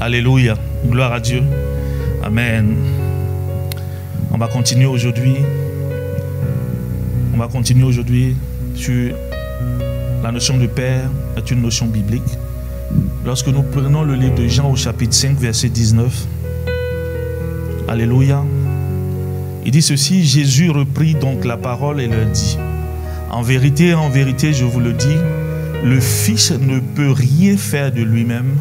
Alléluia. Gloire à Dieu. Amen. On va continuer aujourd'hui. On va continuer aujourd'hui sur la notion de Père est une notion biblique. Lorsque nous prenons le livre de Jean au chapitre 5, verset 19, Alléluia. Il dit ceci, Jésus reprit donc la parole et leur dit, En vérité, en vérité, je vous le dis, le Fils ne peut rien faire de lui-même,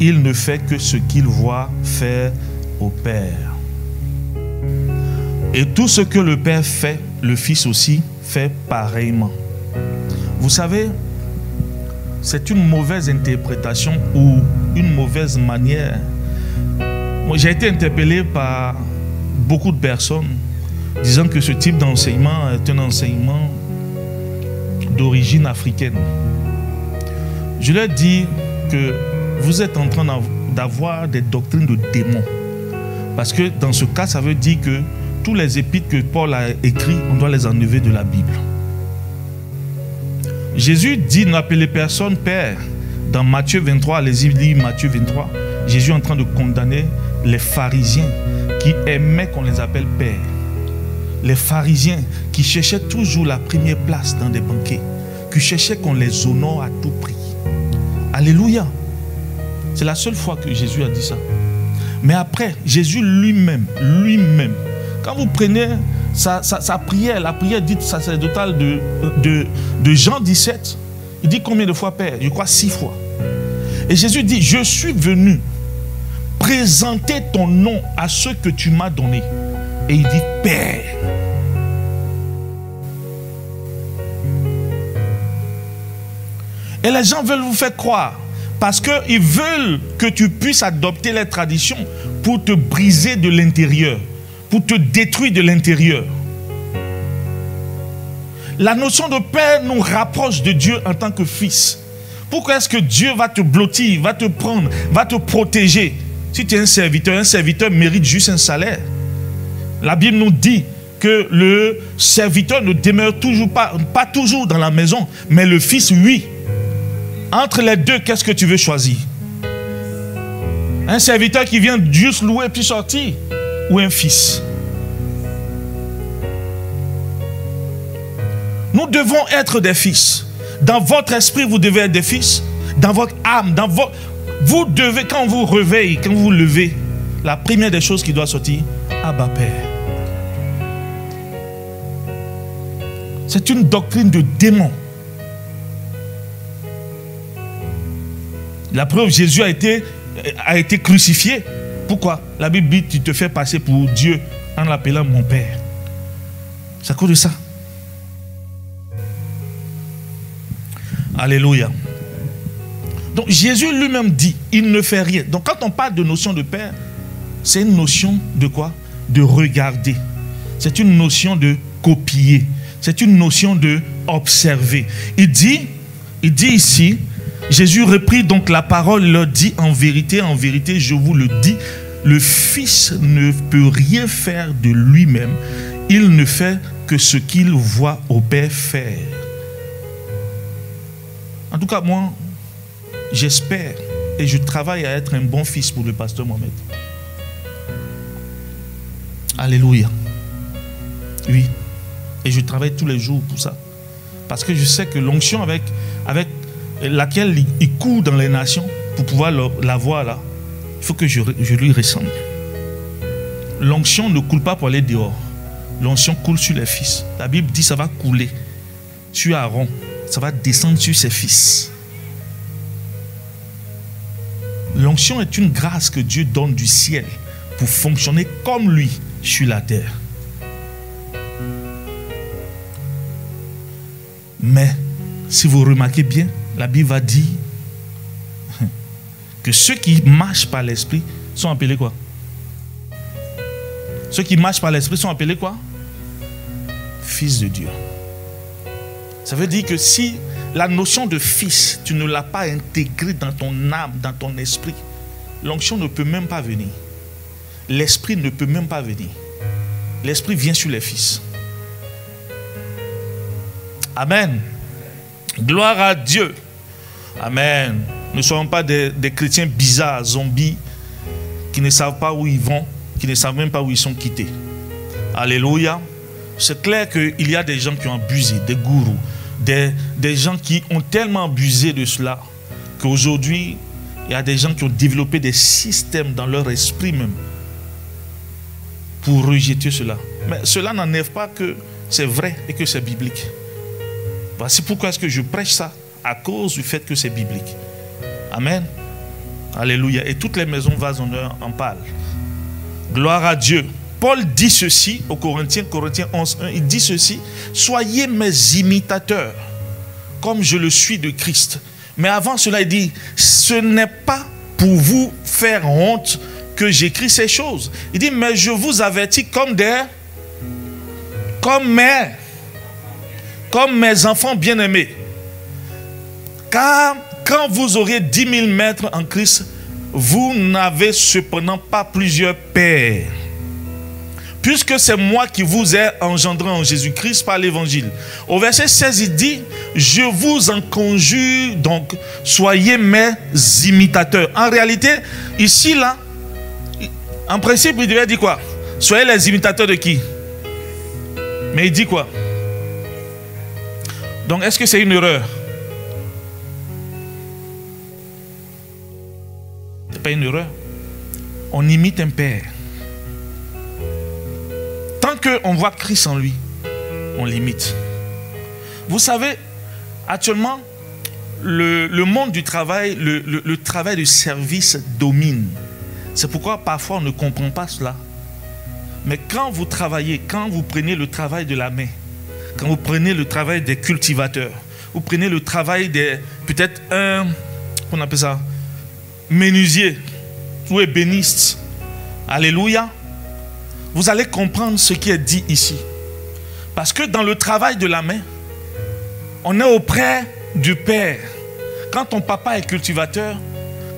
il ne fait que ce qu'il voit faire au Père. Et tout ce que le Père fait, le Fils aussi fait pareillement. Vous savez, c'est une mauvaise interprétation ou une mauvaise manière. J'ai été interpellé par beaucoup de personnes disant que ce type d'enseignement est un enseignement d'origine africaine. Je leur dis que vous êtes en train d'avoir des doctrines de démons. Parce que dans ce cas, ça veut dire que tous les épîtres que Paul a écrits, on doit les enlever de la Bible. Jésus dit n'appelez personne Père. Dans Matthieu 23, allez-y lire Matthieu 23, Jésus est en train de condamner les pharisiens qui aimaient qu'on les appelle Père. Les pharisiens qui cherchaient toujours la première place dans des banquets, qui cherchaient qu'on les honore à tout prix. Alléluia. C'est la seule fois que Jésus a dit ça. Mais après, Jésus lui-même, lui-même, quand vous prenez sa, prière, la prière dite sacerdotale de, de, de Jean 17, il dit combien de fois Père? Je crois six fois. Et Jésus dit, je suis venu présenter ton nom à ceux que tu m'as donné. Et il dit Père. Et les gens veulent vous faire croire parce qu'ils veulent que tu puisses adopter les traditions pour te briser de l'intérieur, pour te détruire de l'intérieur. La notion de Père nous rapproche de Dieu en tant que fils. Pourquoi est-ce que Dieu va te blottir, va te prendre, va te protéger? Si tu es un serviteur, un serviteur mérite juste un salaire. La Bible nous dit que le serviteur ne demeure toujours pas, pas toujours dans la maison, mais le fils, oui. Entre les deux, qu'est-ce que tu veux choisir? Un serviteur qui vient juste louer puis sortir ou un fils? Nous devons être des fils. Dans votre esprit, vous devez être des fils. Dans votre âme, dans votre... Vous devez, quand vous réveillez, quand vous levez, la première des choses qui doit sortir, Abba Père. C'est une doctrine de démon. La preuve, Jésus a été, crucifié. Pourquoi? La Bible dit tu te fais passer pour Dieu en l'appelant mon Père. C'est à cause de ça. Alléluia. Donc Jésus lui-même dit, il ne fait rien. Donc quand on parle de notion de Père, c'est une notion de quoi? De regarder. C'est une notion de copier. C'est une notion de observer. Il dit ici, Jésus reprit donc la parole et leur dit en vérité, en vérité, je vous le dis, le Fils ne peut rien faire de lui-même. Il ne fait que ce qu'il voit au Père faire. En tout cas, moi, j'espère et je travaille à être un bon fils pour le pasteur Mohamed. Alléluia. Oui. Et je travaille tous les jours pour ça. Parce que je sais que l'onction avec, avec laquelle il court dans les nations pour pouvoir l'avoir là, il faut que je, je lui ressemble. L'onction ne coule pas pour aller dehors. L'onction coule sur les fils. La Bible dit ça va couler sur Aaron. Ça va descendre sur ses fils. L'onction est une grâce que Dieu donne du ciel pour fonctionner comme lui sur la terre. Mais, si vous remarquez bien, la Bible va dire que ceux qui marchent par l'esprit sont appelés quoi? Ceux qui marchent par l'esprit sont appelés quoi? Fils de Dieu. Ça veut dire que si la notion de fils, tu ne l'as pas intégrée dans ton âme, dans ton esprit, l'onction ne peut même pas venir. L'esprit ne peut même pas venir. L'esprit vient sur les fils. Amen. Gloire à Dieu. Amen. Ne soyons pas des, chrétiens bizarres, zombies, qui ne savent pas où ils vont, qui ne savent même pas où ils sont quittés. Alléluia. C'est clair qu'il y a des gens qui ont abusé, des gourous, des, des gens qui ont tellement abusé de cela qu'aujourd'hui, il y a des gens qui ont développé des systèmes dans leur esprit même pour rejeter cela. Mais cela n'enlève pas que c'est vrai et que c'est biblique. Voici pourquoi est-ce que je prêche ça, à cause du fait que c'est biblique. Amen. Alléluia. Et toutes les maisons vas en parlent. Gloire à Dieu. Paul dit ceci aux Corinthiens, Corinthiens 11, 1, il dit ceci, soyez mes imitateurs, comme je le suis de Christ. Mais avant cela, il dit, ce n'est pas pour vous faire honte que j'écris ces choses. Il dit, mais je vous avertis comme des, comme mes, comme mes enfants bien-aimés. Car quand vous aurez 10 000 mètres en Christ, vous n'avez cependant pas plusieurs pères. Puisque c'est moi qui vous ai engendré en Jésus-Christ par l'évangile. Au verset 16, il dit, je vous en conjure donc, soyez mes imitateurs. En réalité, ici, là, en principe, il devait dire quoi? Soyez les imitateurs de qui? Mais il dit quoi? Donc, est-ce que c'est une erreur? Pas une erreur. On imite un père. Tant qu'on voit Christ en lui, on l'imite. Vous savez, actuellement, le, monde du travail, le, travail de service domine. C'est pourquoi parfois on ne comprend pas cela. Mais quand vous travaillez, quand vous prenez le travail de la main, quand vous prenez le travail des cultivateurs, vous prenez le travail des, peut-être un, on appelle ça, menuisier ou ébéniste, alléluia, vous allez comprendre ce qui est dit ici. Parce que dans le travail de la main, on est auprès du Père. Quand ton papa est cultivateur,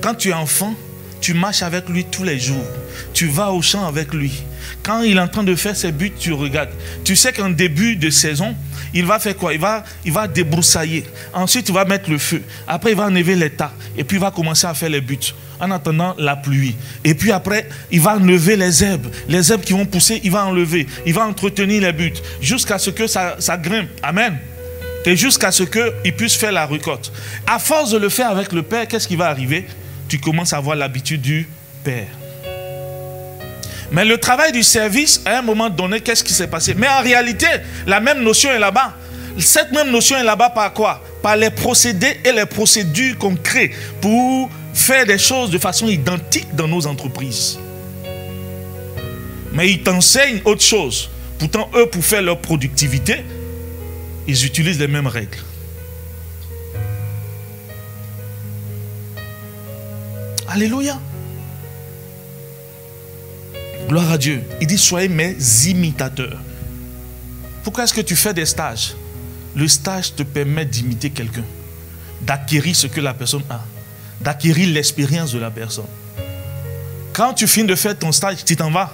quand tu es enfant, tu marches avec lui tous les jours. Tu vas au champ avec lui. Quand il est en train de faire ses buts, tu regardes. Tu sais qu'en début de saison, il va faire quoi? Il va, il débroussailler. Ensuite, il va mettre le feu. Après, il va enlever les tas. Et puis, il va commencer à faire les buts en attendant la pluie. Et puis après, il va enlever les herbes. Les herbes qui vont pousser, il va enlever. Il va entretenir les buts jusqu'à ce que ça, ça grimpe. Amen. Et jusqu'à ce qu'il puisse faire la récolte. À force de le faire avec le Père, qu'est-ce qui va arriver? Tu commences à avoir l'habitude du Père. Mais le travail du service, à un moment donné, qu'est-ce qui s'est passé? Mais en réalité, la même notion est là-bas. Cette même notion est là-bas par quoi? Par les procédés et les procédures qu'on crée pour faire des choses de façon identique dans nos entreprises. Mais ils t'enseignent autre chose. Pourtant, eux, pour faire leur productivité, ils utilisent les mêmes règles. Alléluia. Gloire à Dieu. Il dit, soyez mes imitateurs. Pourquoi est-ce que tu fais des stages? Le stage te permet d'imiter quelqu'un, d'acquérir ce que la personne a, d'acquérir l'expérience de la personne. Quand tu finis de faire ton stage, tu t'en vas.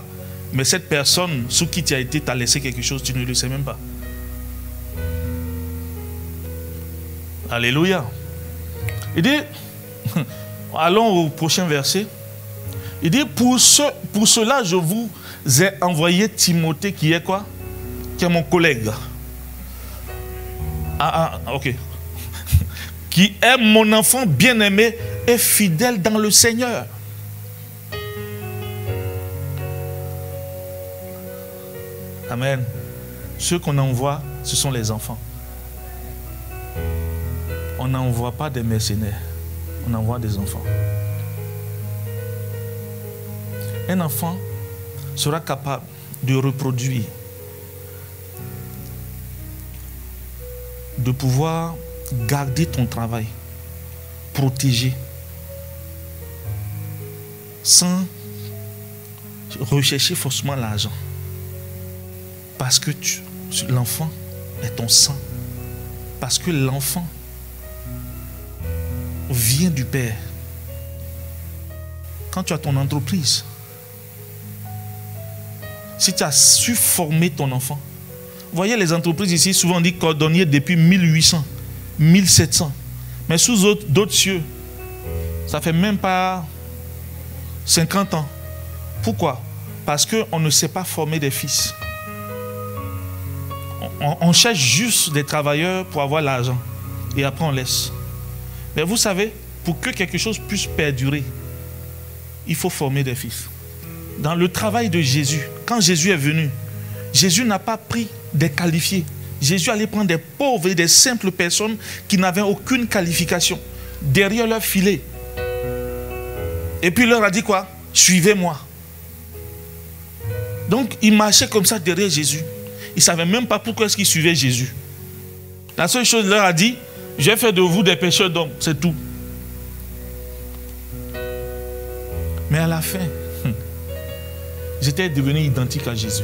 Mais cette personne sous qui tu as été t'a laissé quelque chose, tu ne le sais même pas. Alléluia. Il dit, allons au prochain verset. Il dit, pour, ce, pour cela, je vous ai envoyé Timothée qui est quoi? Qui est mon collègue. Ah, ah, ok. qui est mon enfant bien-aimé et fidèle dans le Seigneur. Amen. Ceux qu'on envoie, ce sont les enfants. On n'envoie pas des mercenaires on envoie des enfants. Un enfant sera capable de reproduire, de pouvoir garder ton travail, protéger, sans rechercher forcément l'argent. Parce que l'enfant est ton sang. Parce que l'enfant vient du Père. Quand tu as ton entreprise, si tu as su former ton enfant, voyez les entreprises ici, souvent on dit cordonnier depuis 1800, 1700. Mais sous d'autres cieux, Ça fait même pas 50 ans. Pourquoi? Parce qu'on ne sait pas former des fils. On, on cherche juste des travailleurs pour avoir l'argent. Et après, on laisse. Mais vous savez, pour que quelque chose puisse perdurer, il faut former des fils. Dans le travail de Jésus, quand Jésus est venu, Jésus n'a pas pris des qualifiés. Jésus allait prendre des pauvres et des simples personnes qui n'avaient aucune qualification derrière leur filet. Et puis il leur a dit quoi? Suivez-moi. Donc il marchait comme ça derrière Jésus. Il ne savait même pas pourquoi est-ce qu'il suivait Jésus. La seule chose qu'il leur a dit, j'ai fait de vous des pécheurs d'hommes, c'est tout. Mais à la fin, j'étais devenu identique à Jésus.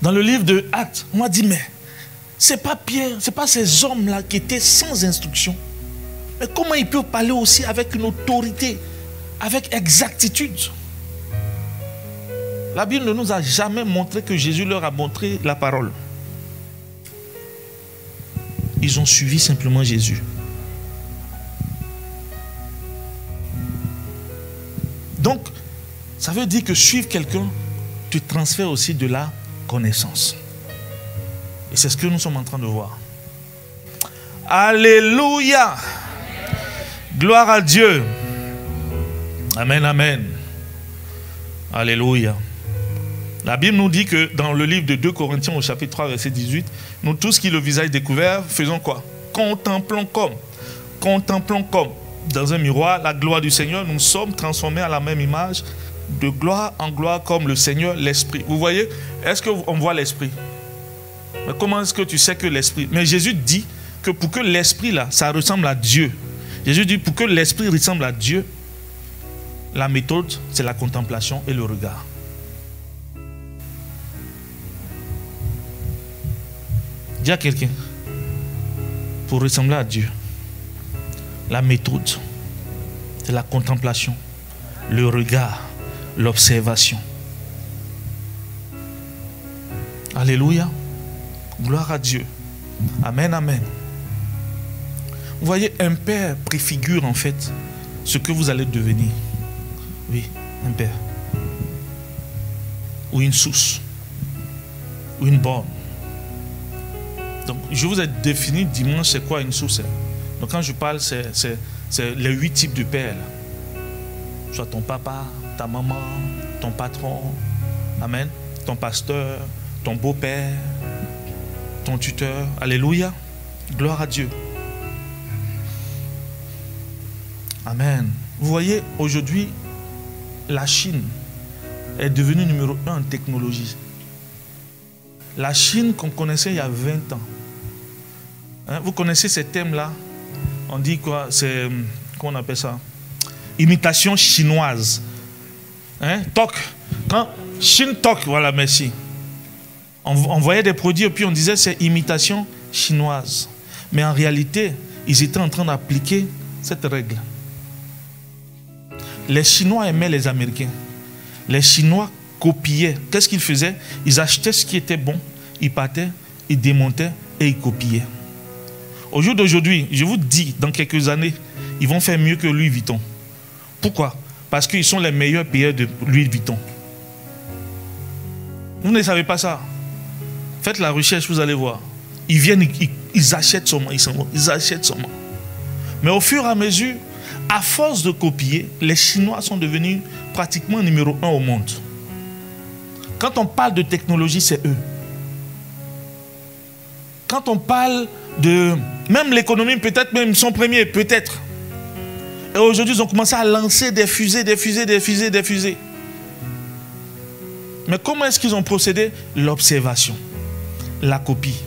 Dans le livre de Actes, on m'a dit, mais c'est pas Pierre, c'est pas ces hommes-là qui étaient sans instruction. Mais comment ils peuvent parler aussi avec une autorité, avec exactitude? La Bible ne nous a jamais montré que Jésus leur a montré la parole. Ils ont suivi simplement Jésus. Donc, ça veut dire que suivre quelqu'un te transfère aussi de la connaissance. Et c'est ce que nous sommes en train de voir. Alléluia. Gloire à Dieu. Amen, amen. Alléluia. La Bible nous dit que dans le livre de 2 Corinthiens au chapitre 3 verset 18, nous tous qui le visage découvert faisons quoi? Contemplons comme? Contemplons comme? Dans un miroir la gloire du Seigneur, nous sommes transformés à la même image, de gloire en gloire comme le Seigneur, l'Esprit. Vous voyez, est-ce qu'on voit l'Esprit? Mais comment est-ce que tu sais que l'Esprit? Mais Jésus dit que pour que l'Esprit, là, ça ressemble à Dieu. Jésus dit, pour que l'Esprit ressemble à Dieu, la méthode, c'est la contemplation et le regard. Dis à quelqu'un, pour ressembler à Dieu, la méthode, c'est la contemplation, le regard, l'observation. Alléluia. Gloire à Dieu. Amen, amen. Vous voyez, un père préfigure en fait ce que vous allez devenir. Oui, un père. Ou une source. Ou une borne. Donc, je vous ai défini dimanche c'est quoi une source? Donc quand je parle, c'est les huit types de pères. Soit ton papa, ta maman, ton patron, Amen, ton pasteur, ton beau-père, ton tuteur. Alléluia. Gloire à Dieu. Amen. Vous voyez, aujourd'hui, la Chine est devenue numéro un en technologie. La Chine qu'on connaissait il y a 20 ans. Hein, vous connaissez ces thèmes-là? On dit quoi? C'est, comment on appelle ça? Imitation chinoise. Hein? Toc. Quand Chine toc, voilà, merci. On, on voyait des produits et puis on disait c'est imitation chinoise. Mais en réalité, ils étaient en train d'appliquer cette règle. Les Chinois aimaient les Américains. Les Chinois copiaient. Qu'est-ce qu'ils faisaient? Ils achetaient ce qui était bon, ils partaient, ils démontaient et ils copiaient. Au jour d'aujourd'hui, je vous dis, dans quelques années, ils vont faire mieux que Louis Vuitton. Pourquoi? Parce qu'ils sont les meilleurs payeurs de Louis Vuitton. Vous ne savez pas ça. Faites la recherche, vous allez voir. Ils viennent, ils, achètent seulement, ils, ils achètent seulement. Mais au fur et à mesure, à force de copier, les Chinois sont devenus pratiquement numéro un au monde. Quand on parle de technologie, c'est eux. Quand on parle de même l'économie, peut-être même son premier, peut-être. Et aujourd'hui, ils ont commencé à lancer des fusées, des fusées, des fusées, des fusées. Mais comment est-ce qu'ils ont procédé? L'observation, la copie.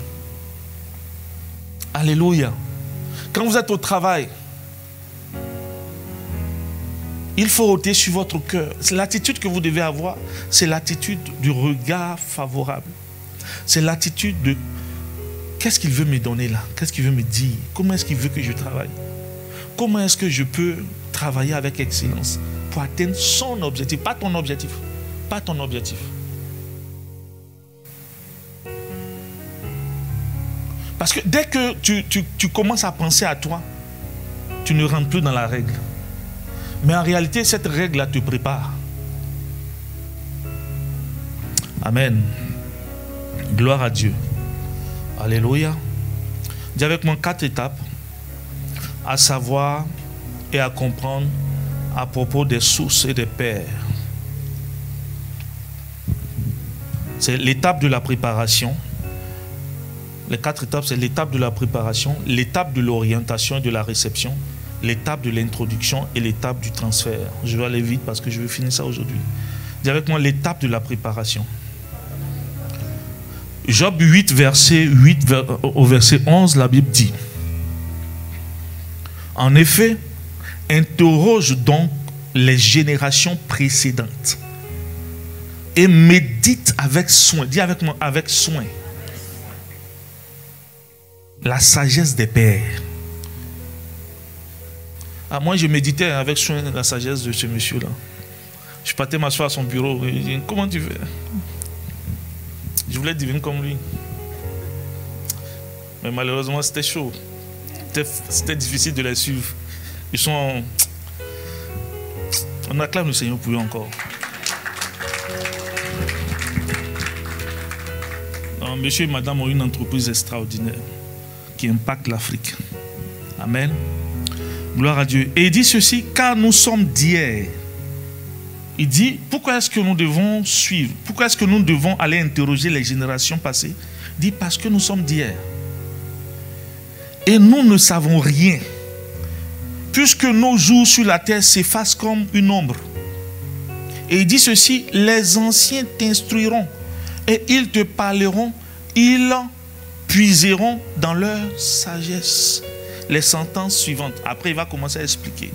Alléluia. Quand vous êtes au travail, il faut ôter sur votre cœur. L'attitude que vous devez avoir, c'est l'attitude du regard favorable. C'est l'attitude de Qu'est-ce qu'il veut me donner là? Qu'est-ce qu'il veut me dire? Comment est-ce qu'il veut que je travaille? Comment est-ce que je peux travailler avec excellence pour atteindre son objectif, pas ton objectif, pas ton objectif. Parce que dès que tu, commences à penser à toi, tu ne rentres plus dans la règle. Mais en réalité, cette règle-là te prépare. Amen. Gloire à Dieu. Alléluia. Dis avec moi quatre étapes à savoir et à comprendre à propos des sources et des pères. C'est l'étape de la préparation. Les quatre étapes, c'est l'étape de la préparation, l'étape de l'orientation et de la réception, l'étape de l'introduction et l'étape du transfert. Je vais aller vite parce que je veux finir ça aujourd'hui. Dis avec moi l'étape de la préparation. Job 8, verset 8 au verset 11, la Bible dit, en effet, interroge donc les générations précédentes et médite avec soin, dis avec avec soin, la sagesse des pères. Ah, moi, je méditais avec soin la sagesse de ce monsieur-là. Je partais m'asseoir à son bureau. Comment tu fais? Je voulais devenir comme lui. Mais malheureusement, c'était chaud. C'était difficile de les suivre. Ils sont. On acclame le Seigneur pour eux encore. monsieur et madame ont une entreprise extraordinaire qui impacte l'Afrique. Amen. Gloire à Dieu. Et il dit ceci, car nous sommes d'hier. Il dit, pourquoi est-ce que nous devons suivre? Pourquoi est-ce que nous devons aller interroger les générations passées? Il dit, parce que nous sommes d'hier. Et nous ne savons rien. Puisque nos jours sur la terre s'effacent comme une ombre. Et il dit ceci, les anciens t'instruiront et ils te parleront, ils puiseront dans leur sagesse les sentences suivantes. Après, il va commencer à expliquer.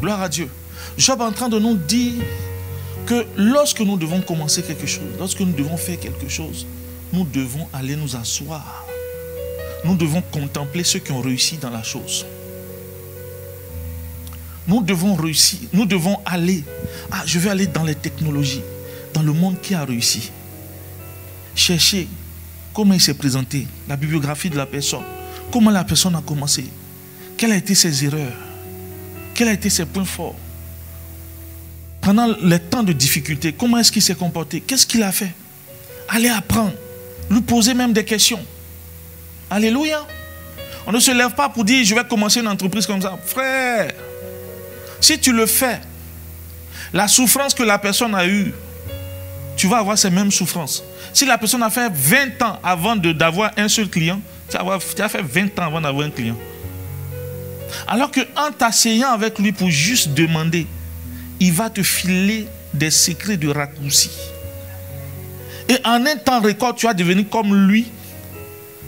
Gloire à Dieu. Job est en train de nous dire que lorsque nous devons commencer quelque chose, lorsque nous devons faire quelque chose, nous devons aller nous asseoir. Nous devons contempler ceux qui ont réussi dans la chose. Nous devons réussir, nous devons aller. Ah, je vais aller dans les technologies, dans le monde qui a réussi. Chercher comment il s'est présenté, la bibliographie de la personne, comment la personne a commencé, quelles ont été ses erreurs Quels ont été ses points forts Pendant les temps de difficulté, comment est-ce qu'il s'est comporté? Qu'est-ce qu'il a fait? Allez apprendre. Lui poser même des questions. Alléluia. On ne se lève pas pour dire je vais commencer une entreprise comme ça. Frère, si tu le fais, la souffrance que la personne a eue, tu vas avoir ces mêmes souffrances. Si la personne a fait 20 ans avant d'avoir un seul client, tu as fait 20 ans avant d'avoir un client. Alors qu'en t'asseyant avec lui pour juste demander, il va te filer des secrets de raccourci. Et en un temps record, tu vas devenir comme lui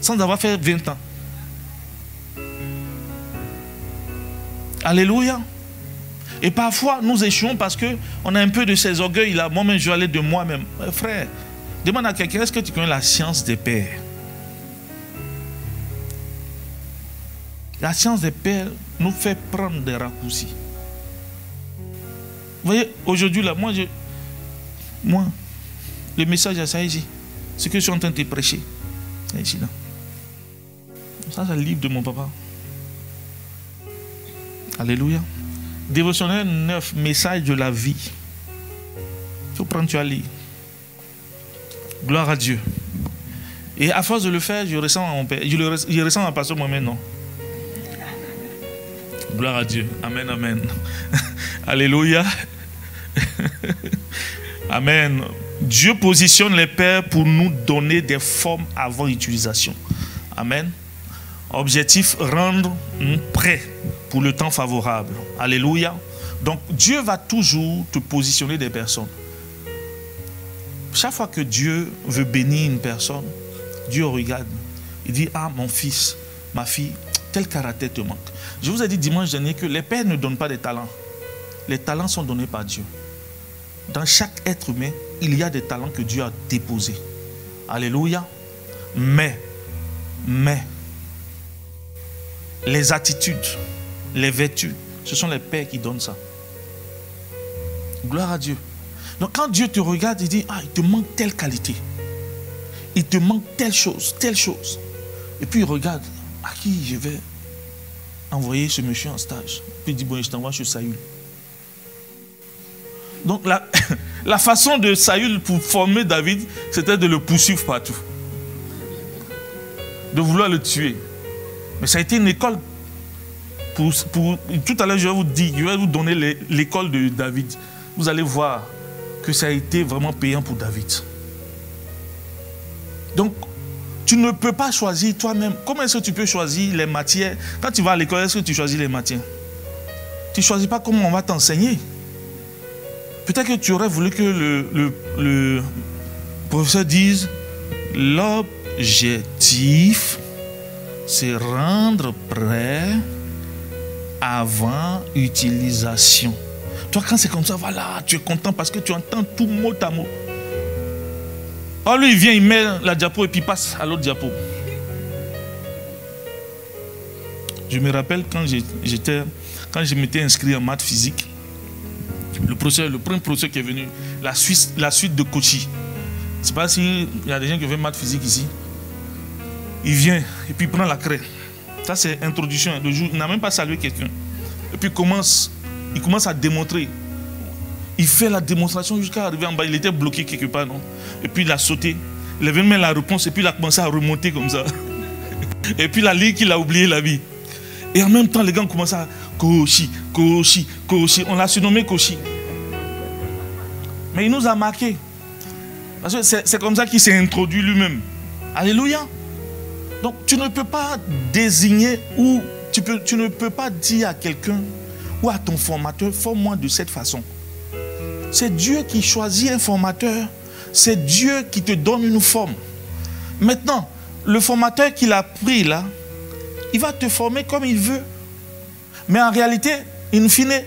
sans avoir fait 20 ans. Alléluia. Et parfois, nous échouons parce qu'on a un peu de ces orgueils là. Moi-même, je vais aller de moi-même. Frère, demande à quelqu'un est-ce que tu connais la science des pères? La science des pères nous fait prendre des raccourcis. Voyez, aujourd'hui, là, moi, je, moi, le message à ça ici, ce que je suis en train de te prêcher, c'est ici, là. Ça, c'est le livre de mon papa. Alléluia. Dévotionnel 9, message de la vie. Il faut prendre, tu as lire. Gloire à Dieu. Et à force de le faire, je ressens à mon père. Je, le, je ressens à pasteur moi-même, non? Gloire à Dieu. Amen, amen. Alléluia. amen. Dieu positionne les pères pour nous donner des formes avant utilisation. Amen. Objectif, rendre prêt pour le temps favorable. Alléluia. Donc Dieu va toujours te positionner des personnes. Chaque fois que Dieu veut bénir une personne, Dieu regarde. Il dit, ah mon fils, ma fille, tel caractère te manque. Je vous ai dit dimanche dernier que les pères ne donnent pas des talents. Les talents sont donnés par Dieu. Dans chaque être humain, il y a des talents que Dieu a déposés. Alléluia. Mais, mais, les attitudes, les vertus, ce sont les pères qui donnent ça. Gloire à Dieu. Donc quand Dieu te regarde, il dit, ah, il te manque telle qualité. Il te manque telle chose, telle chose. Et puis il regarde, à qui je vais envoyer ce monsieur en stage? Puis il dit, bon, je t'envoie chez Saül. Donc la, façon de Saül pour former David, c'était de le poursuivre partout. De vouloir le tuer. Mais ça a été une école. Pour, pour, tout à l'heure, je vais vous dire, je vais vous donner l'école de David. Vous allez voir que ça a été vraiment payant pour David. Donc, tu ne peux pas choisir toi-même. Comment est-ce que tu peux choisir les matières? Quand tu vas à l'école, est-ce que tu choisis les matières? Tu ne choisis pas comment on va t'enseigner. Peut-être que tu aurais voulu que le, professeur dise l'objectif, c'est rendre prêt avant utilisation. Toi, quand c'est comme ça, voilà, tu es content parce que tu entends tout mot à mot. Oh, lui, il vient, il met la diapo et puis il passe à l'autre diapo. Je me rappelle quand j'étais, quand je m'étais inscrit en maths physique, le, professeur, le premier professeur qui est venu, la, la suite de Kochi. Je ne sais pas s'il y a des gens qui font maths physique ici. Il vient et puis il prend la craie. Ça, c'est introduction. Le jour, il n'a même pas salué quelqu'un. Et puis il commence, il commence à démontrer il fait la démonstration jusqu'à arriver en bas. Il était bloqué quelque part, non? Et puis il a sauté. Il avait même la réponse et puis il a commencé à remonter comme ça. Et puis la ligne qu'il a oublié la vie. Et en même temps, les gars commencé à Koshi, Koshi, Koshi. On l'a surnommé Koshi. Mais il nous a marqué. Parce que c'est comme ça qu'il s'est introduit lui-même. Alléluia. Donc tu ne peux pas désigner ou tu ne peux pas dire à quelqu'un ou à ton formateur, forme-moi de cette façon. C'est Dieu qui choisit un formateur. C'est Dieu qui te donne une forme. Maintenant, le formateur qu'il a pris là, il va te former comme il veut. Mais en réalité, in fine,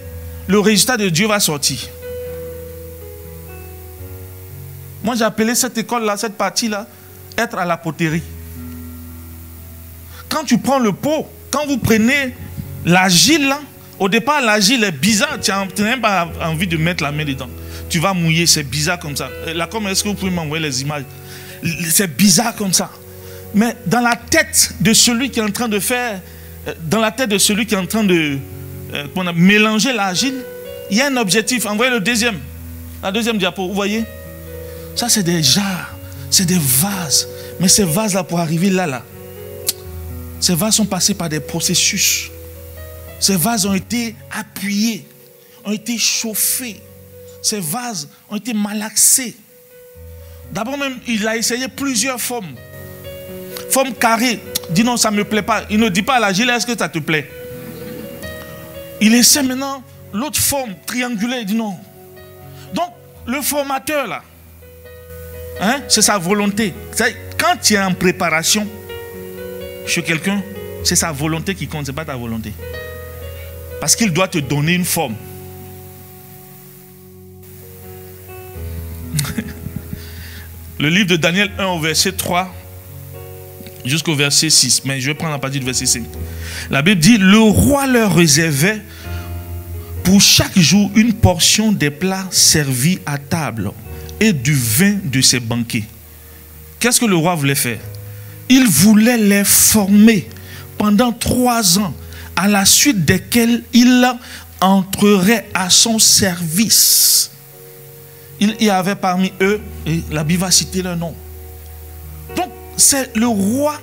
le résultat de Dieu va sortir. Moi, j'ai appelé cette école-là, cette partie-là, être à la poterie. Quand tu prends le pot, quand vous prenez l'argile là, au départ, l'argile est bizarre. Tu n'as même pas envie de mettre la main dedans. Tu vas mouiller, c'est bizarre comme ça. Là, comment est-ce que vous pouvez m'envoyer les images? C'est bizarre comme ça. Mais dans la tête de celui qui est en train de faire, euh, dans la tête de celui qui est en train de euh, mélanger l'argile, il y a un objectif. Envoyez le deuxième. La deuxième diapo, vous voyez? Ça, c'est des jarres, c'est des vases. Mais ces vases-là, pour arriver là, là, ces vases sont passés par des processus. Ces vases ont été appuyés, ont été chauffés. Ces vases ont été malaxés. D'abord même, il a essayé plusieurs formes. Forme carrée, dit non, ça ne me plaît pas. Il ne dit pas à la gilet, est-ce que ça te plaît? Il essaie maintenant l'autre forme triangulaire, il dit non. Donc, le formateur là, hein, c'est sa volonté. Quand tu es en préparation chez quelqu'un, c'est sa volonté qui compte, ce n'est pas ta volonté. Parce qu'il doit te donner une forme. Le livre de Daniel 1 au verset 3 jusqu'au verset 6. Mais je vais prendre la partie du verset 5. La Bible dit, le roi leur réservait pour chaque jour une portion des plats servis à table et du vin de ses banquets. Qu'est-ce que le roi voulait faire? Il voulait les former pendant trois ans à la suite desquels il entrerait à son service. Il y avait parmi eux, et la Bible va citer leur nom. C'est le roi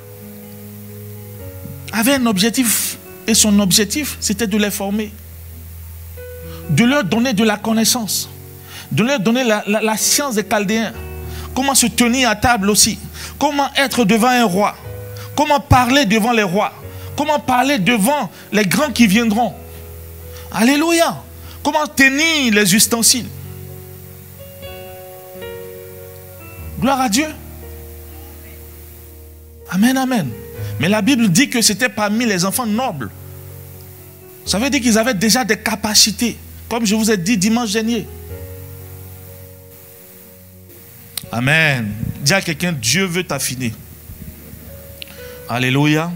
avait un objectif, et son objectif, c'était de les former, de leur donner de la connaissance, de leur donner la, la science des Chaldéens, comment se tenir à table aussi, comment être devant un roi, comment parler devant les rois, Comment parler devant les grands qui viendront Alléluia. Comment tenir les ustensiles Gloire à Dieu. Amen, amen. Mais la Bible dit que c'était parmi les enfants nobles. Ça veut dire qu'ils avaient déjà des capacités, comme je vous ai dit dimanche dernier. Amen. Dis à quelqu'un, Dieu veut t'affiner. Alléluia.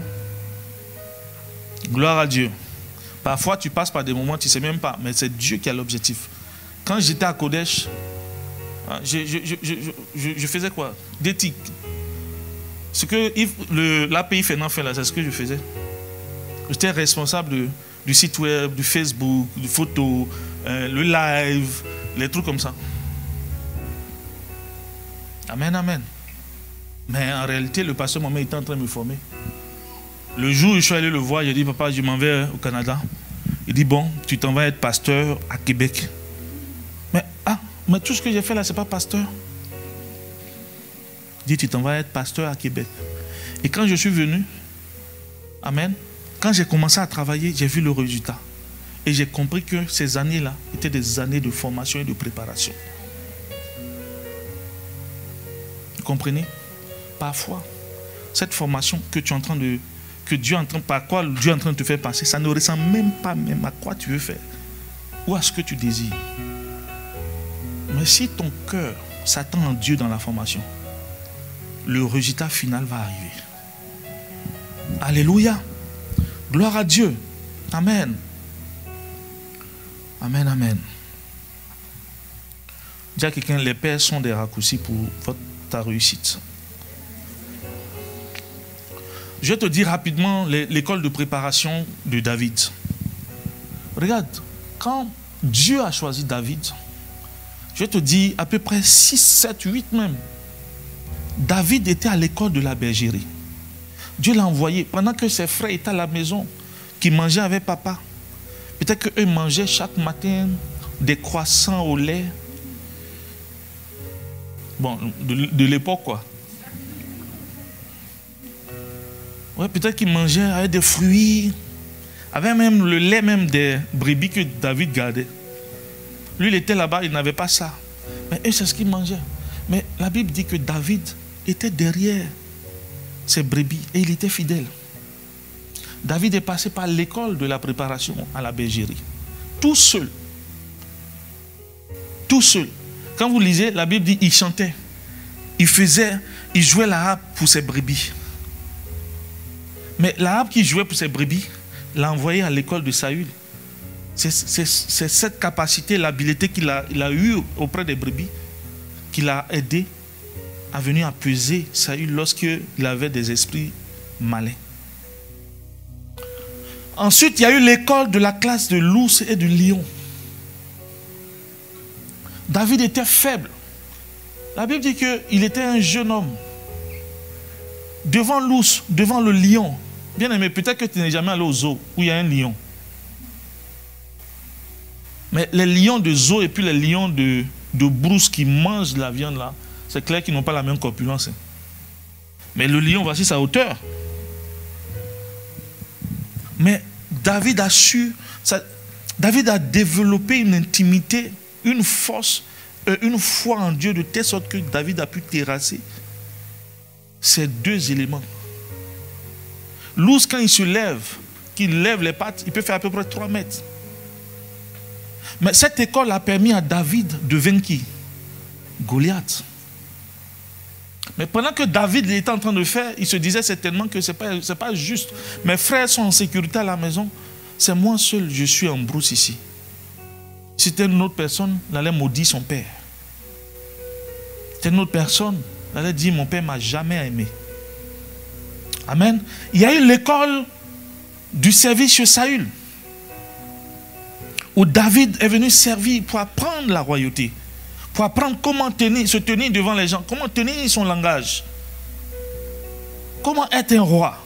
Gloire à Dieu. Parfois, tu passes par des moments, tu ne sais même pas, mais c'est Dieu qui a l'objectif. Quand j'étais à Kodesh, hein, je, faisais quoi? Tics. Ce que l'API Fernand fait là, c'est ce que je faisais. J'étais responsable du site web, du Facebook, du photo, euh, le live, les trucs comme ça. Amen, amen. Mais en réalité, le pasteur Mohamed était en train de me former. Le jour où je suis allé le voir, j'ai dit, papa, je m'en vais au Canada. Il dit, bon, tu t'en vas être pasteur à Québec. Mais, ah, mais tout ce que j'ai fait là, ce n'est pas pasteur. Dit, tu t'en vas être pasteur à Québec. Et quand je suis venu, Amen, quand j'ai commencé à travailler, j'ai vu le résultat. Et j'ai compris que ces années-là étaient des années de formation et de préparation. Vous comprenez? Parfois, cette formation que tu es en train de que Dieu est en train, par quoi Dieu est en train de te faire passer, ça ne ressemble même pas même à quoi tu veux faire ou à ce que tu désires. Mais si ton cœur s'attend en Dieu dans la formation, le résultat final va arriver. Alléluia. Gloire à Dieu. Amen. Amen, amen. Dis à quelqu'un, les pères sont des raccourcis pour ta réussite. Je vais te dire rapidement l'école de préparation de David. Regarde, quand Dieu a choisi David, je te dire à peu près 6, 7, 8 même. David était à l'école de la bergerie. Dieu l'a envoyé pendant que ses frères étaient à la maison, qui mangeaient avec papa. Peut-être qu'eux mangeaient chaque matin des croissants au lait. Bon, de l'époque, quoi. peut-être qu'il mangeait avec des fruits, avec même le lait même des brebis que David gardait. Lui, il était là-bas, il n'avait pas ça. Mais eux, c'est ce qu'il mangeait. Mais la Bible dit que David était derrière ses brebis et il était fidèle. David est passé par l'école de la préparation à la bergerie. Tout seul. Tout seul. Quand vous lisez, la Bible dit il chantait. Il faisait, il jouait la harpe pour ses brebis. Mais l'arabe qui jouait pour ses brebis l'a envoyé à l'école de Saül. C'est cette capacité, l'habileté qu'il a, il a eue auprès des brebis qui l'a aidé à venir apaiser Saül lorsqu'il avait des esprits malins. Ensuite, il y a eu l'école de la classe de l'ours et du lion. David était faible. La Bible dit qu'il était un jeune homme. Devant l'ours, devant le lion, Bien aimé, peut-être que tu n'es jamais allé au zoo où il y a un lion. Mais les lions de zoo et puis les lions de brousse qui mangent la viande là, c'est clair qu'ils n'ont pas la même corpulence. Hein. Mais le lion, voici sa hauteur. Mais David a su, David a développé une intimité, une force, euh, une foi en Dieu de telle sorte que David a pu terrasser ces deux éléments. L'ours, quand il se lève, qu'il lève les pattes, il peut faire à peu près 3 mètres. Mais cette école a permis à David de vaincre Goliath. Mais pendant que David était en train de faire, il se disait certainement que ce n'est pas, pas juste. Mes frères sont en sécurité à la maison. C'est moi seul, je suis en brousse ici. C'était une autre personne, il allait maudire son père. C'était une autre personne, il allait dire Mon père m'a jamais aimé. Amen. Il y a eu l'école du service chez Saül, où David est venu servir pour apprendre la royauté, pour apprendre comment se tenir devant les gens, comment tenir son langage, comment être un roi.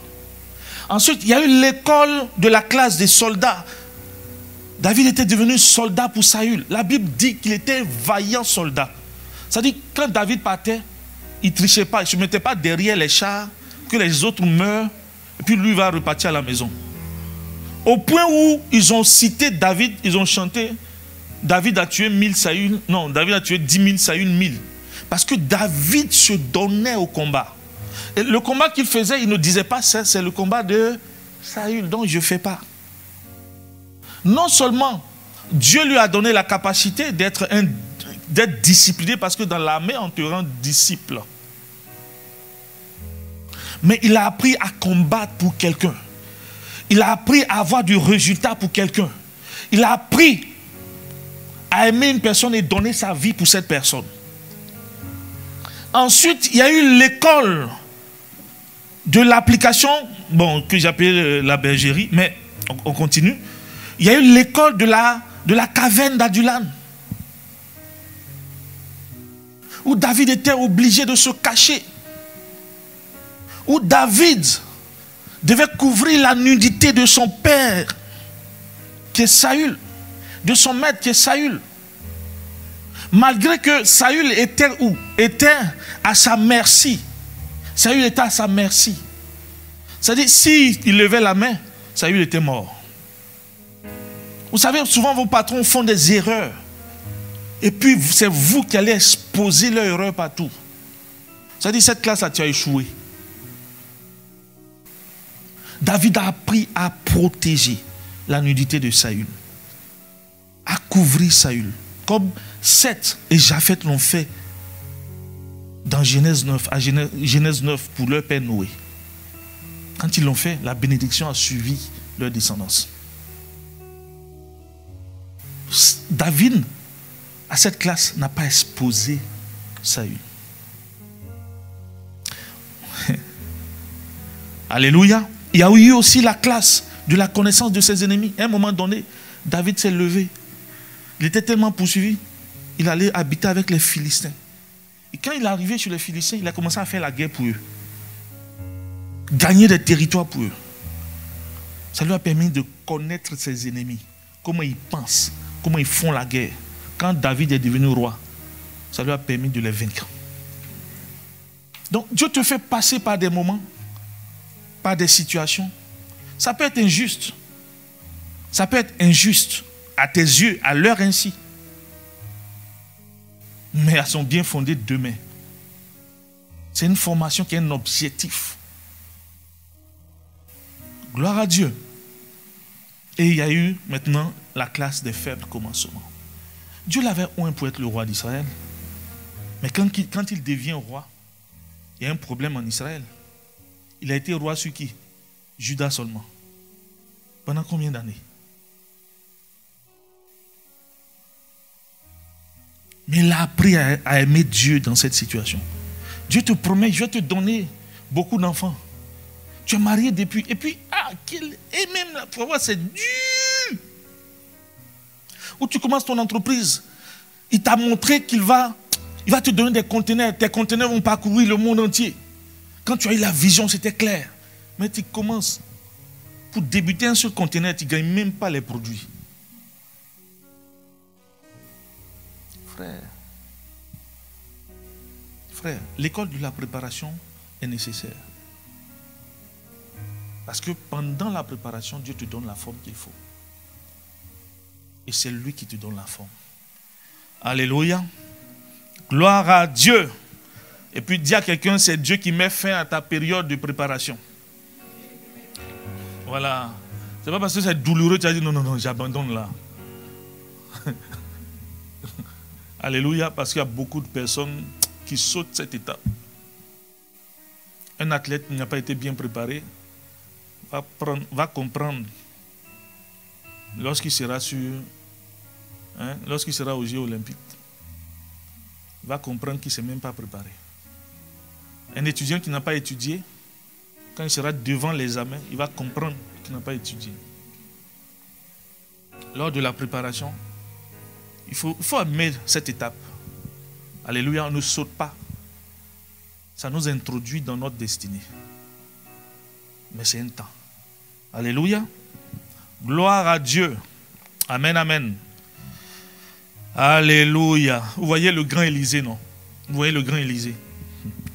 Ensuite, il y a eu l'école de la classe des soldats. David était devenu soldat pour Saül. La Bible dit qu'il était un vaillant soldat. C'est-à-dire, quand David partait, il ne trichait pas, il ne se mettait pas derrière les chars que les autres meurent, et puis lui va repartir à la maison. Au point où ils ont cité David, ils ont chanté, David a tué mille Saül, non, David a tué dix mille Saül mille. Parce que David se donnait au combat. Le combat qu'il faisait, il ne disait pas ça, c'est le combat de Saül, donc je ne fais pas. Non seulement Dieu lui a donné la capacité d'être discipliné, parce que dans l'armée, on te rend disciple mais il a appris à combattre pour quelqu'un. Il a appris à avoir du résultat pour quelqu'un. Il a appris à aimer une personne et donner sa vie pour cette personne. Ensuite, il y a eu l'école de l'application, bon, que j'appelle euh, la bergerie, mais on, continue. Il y a eu l'école de la, de la caverne d'Adulan. Où David était obligé de se cacher. Où David devait couvrir la nudité de son père, qui est Saül, de son maître, qui est Saül. Malgré que Saül était où? Était à sa merci. Saül était à sa merci. C'est-à-dire, s'il levait la main, Saül était mort. Vous savez, souvent vos patrons font des erreurs. Et puis, c'est vous qui allez exposer leur erreur partout. C'est-à-dire, cette classe-là, tu as échoué. David a appris à protéger la nudité de Saül, à couvrir Saül, comme Seth et Japheth l'ont fait dans Genèse 9, à Genèse 9 pour leur père Noé. Quand ils l'ont fait, la bénédiction a suivi leur descendance. David, à cette classe, n'a pas exposé Saül. Alléluia. Il y a eu aussi la classe de la connaissance de ses ennemis. À un moment donné, David s'est levé. Il était tellement poursuivi, il allait habiter avec les Philistins. Et quand il est arrivé sur les Philistins, il a commencé à faire la guerre pour eux. Gagner des territoires pour eux. Ça lui a permis de connaître ses ennemis, comment ils pensent, comment ils font la guerre. Quand David est devenu roi, ça lui a permis de les vaincre. Donc Dieu te fait passer par des moments, par des situations. Ça peut être injuste. Ça peut être injuste à tes yeux, à l'heure ainsi mais elles sont bien fondées demain. C'est une formation qui a un objectif. Gloire à Dieu. Et il y a eu maintenant la classe des faibles commencements. Dieu l'avait oint pour être le roi d'Israël. Mais quand il devient roi, il y a un problème en Israël. Il a été roi sur qui? Judas seulement. Pendant combien d'années? Mais il a appris à, aimer Dieu dans cette situation. Dieu te promet, je vais te donner beaucoup d'enfants. Tu es marié depuis. Et puis, ah, et même la fois, c'est dur. Où tu commences ton entreprise, il t'a montré qu'il va, il va te donner des conteneurs. Tes conteneurs vont parcourir le monde entier. Quand tu as eu la vision, c'était clair. Mais tu commences. Pour débuter un seul conteneur, tu ne gagnes même pas les produits. Frère, frère, l'école de la préparation est nécessaire. Parce que pendant la préparation, Dieu te donne la forme qu'il faut. Et c'est lui qui te donne la forme. Alléluia. Gloire à Dieu. Et puis dis à quelqu'un, c'est Dieu qui met fin à ta période de préparation. Voilà. C'est pas parce que c'est douloureux, tu as dit non, non, non, j'abandonne là. Alléluia, parce qu'il y a beaucoup de personnes qui sautent cette étape. Un athlète qui n'a pas été bien préparé va, comprendre lorsqu'il sera sur, hein, lorsqu'il sera aux Jeux olympiques, va comprendre qu'il ne s'est même pas préparé. Un étudiant qui n'a pas étudié, quand il sera devant l'examen, il va comprendre qu'il n'a pas étudié. Lors de la préparation, il faut, il aimer cette étape. Alléluia, on ne saute pas. Ça nous introduit dans notre destinée. Mais c'est un temps. Alléluia. Gloire à Dieu. Amen, amen. Alléluia. Vous voyez le grand Élysée, non? Vous voyez le grand Élysée.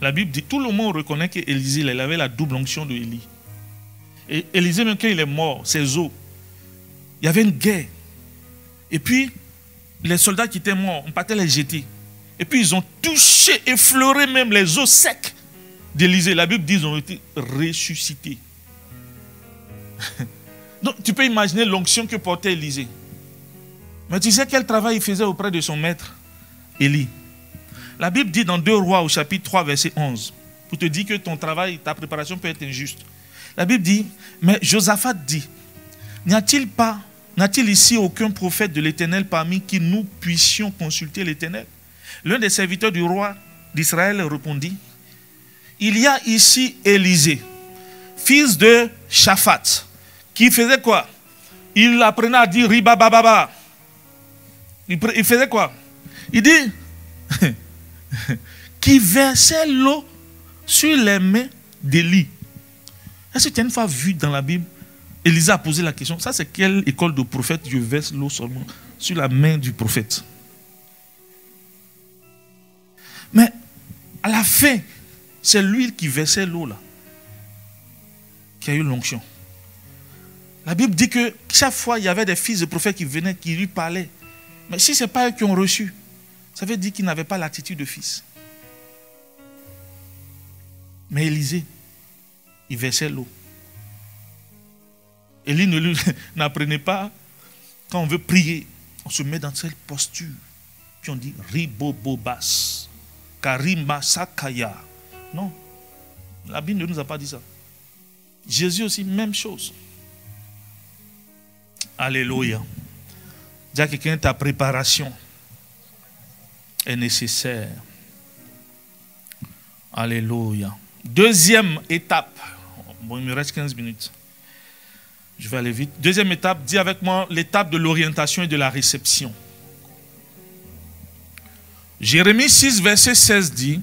La Bible dit, tout le monde reconnaît qu'Élysée, il avait la double onction de Élie. Et Élysée, même quand il est mort, ses os, il y avait une guerre. Et puis, les soldats qui étaient morts, on partait les jeter. Et puis ils ont touché, effleuré même les os secs d'Élysée. La Bible dit qu'ils ont été ressuscités. Donc tu peux imaginer l'onction que portait Élysée. Mais tu sais quel travail il faisait auprès de son maître, Élie. La Bible dit dans 2 Rois au chapitre 3, verset 11, pour te dire que ton travail, ta préparation peut être injuste. La Bible dit, mais Josaphat dit, n'y a-t-il pas N'a-t-il ici aucun prophète de l'Éternel parmi qui nous puissions consulter l'Éternel? L'un des serviteurs du roi d'Israël répondit, Il y a ici Élisée, fils de Shaphat, qui faisait quoi? Il apprenait à dire ribababa. Il, il faisait quoi? Il dit qui versait l'eau sur les mains d'Élie. Est-ce que tu as une fois vu dans la Bible Élisée a posé la question, ça c'est quelle école de prophète je verse l'eau seulement sur la main du prophète? Mais à la fin, c'est lui qui versait l'eau là, qui a eu l'onction. La Bible dit que chaque fois, il y avait des fils de prophètes qui venaient, qui lui parlaient. Mais si ce n'est pas eux qui ont reçu, ça veut dire qu'ils n'avaient pas l'attitude de fils. Mais Élisée, il versait l'eau. Élie n'apprenait pas, quand on veut prier, on se met dans cette posture. Puis on dit Ribobobas, Karima Sakaya. Non, la Bible ne nous a pas dit ça. Jésus aussi, même chose. Alléluia. Dis à quelqu'un, ta préparation est nécessaire. Alléluia. Deuxième étape. Bon, il me reste 15 minutes. Je vais aller vite. Deuxième étape, dis avec moi l'étape de l'orientation et de la réception. Jérémie 6, verset 16 dit,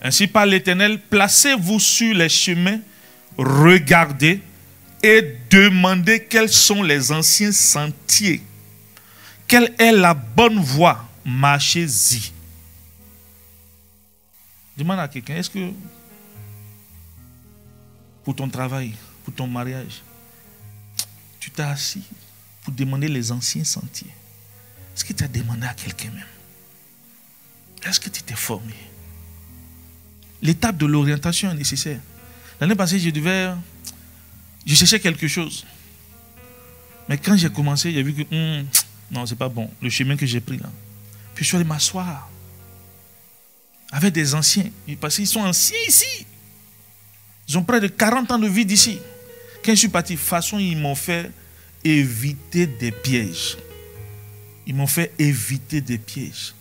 Ainsi par l'Éternel, placez-vous sur les chemins, regardez et demandez quels sont les anciens sentiers. Quelle est la bonne voie? Marchez-y. Demande à quelqu'un, est-ce que pour ton travail, pour ton mariage, tu t'es assis pour demander les anciens sentiers. Est-ce que tu as demandé à quelqu'un même? Est-ce que tu t'es formé? L'étape de l'orientation est nécessaire. L'année passée, je devais. Je cherchais quelque chose. Mais quand j'ai commencé, j'ai vu que. Hmm, non, c'est pas bon. Le chemin que j'ai pris là. Puis je suis allé m'asseoir. Avec des anciens. Parce qu'ils sont anciens ici. Ils ont près de 40 ans de vie d'ici. Quand je suis parti, façon, ils m'ont fait éviter des pièges. Ils m'ont fait éviter des pièges.